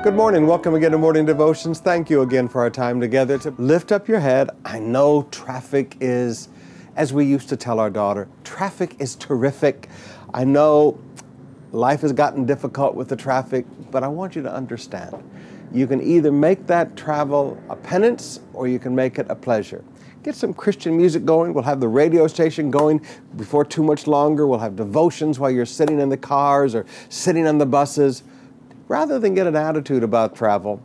Good morning. Welcome again to Morning Devotions. Thank you again for our time together to lift up your head. I know traffic is, as we used to tell our daughter, traffic is terrific. I know life has gotten difficult with the traffic, but I want you to understand. You can either make that travel a penance or you can make it a pleasure. Get some Christian music going. We'll have the radio station going before too much longer. We'll have devotions while you're sitting in the cars or sitting on the buses rather than get an attitude about travel,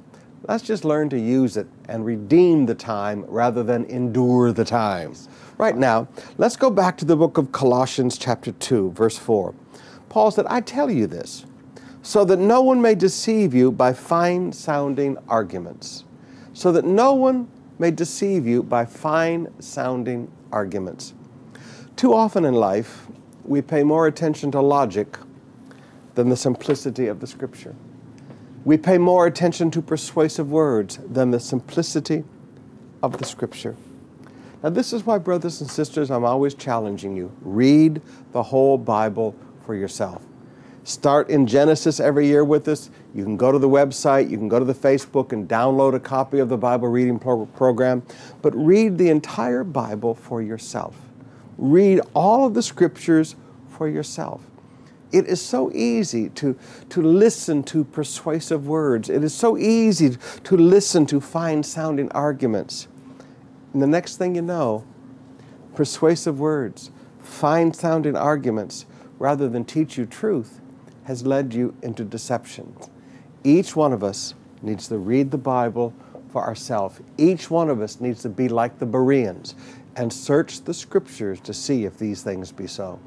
let's just learn to use it and redeem the time rather than endure the times. Right now, let's go back to the book of Colossians, chapter 2, verse 4. Paul said, I tell you this, so that no one may deceive you by fine sounding arguments. So that no one may deceive you by fine sounding arguments. Too often in life, we pay more attention to logic than the simplicity of the scripture. We pay more attention to persuasive words than the simplicity of the scripture. Now, this is why, brothers and sisters, I'm always challenging you. Read the whole Bible for yourself. Start in Genesis every year with us. You can go to the website, you can go to the Facebook and download a copy of the Bible reading pro- program, but read the entire Bible for yourself. Read all of the scriptures for yourself. It is so easy to, to listen to persuasive words. It is so easy to listen to fine sounding arguments. And the next thing you know, persuasive words, fine sounding arguments, rather than teach you truth, has led you into deception. Each one of us needs to read the Bible for ourselves. Each one of us needs to be like the Bereans and search the scriptures to see if these things be so.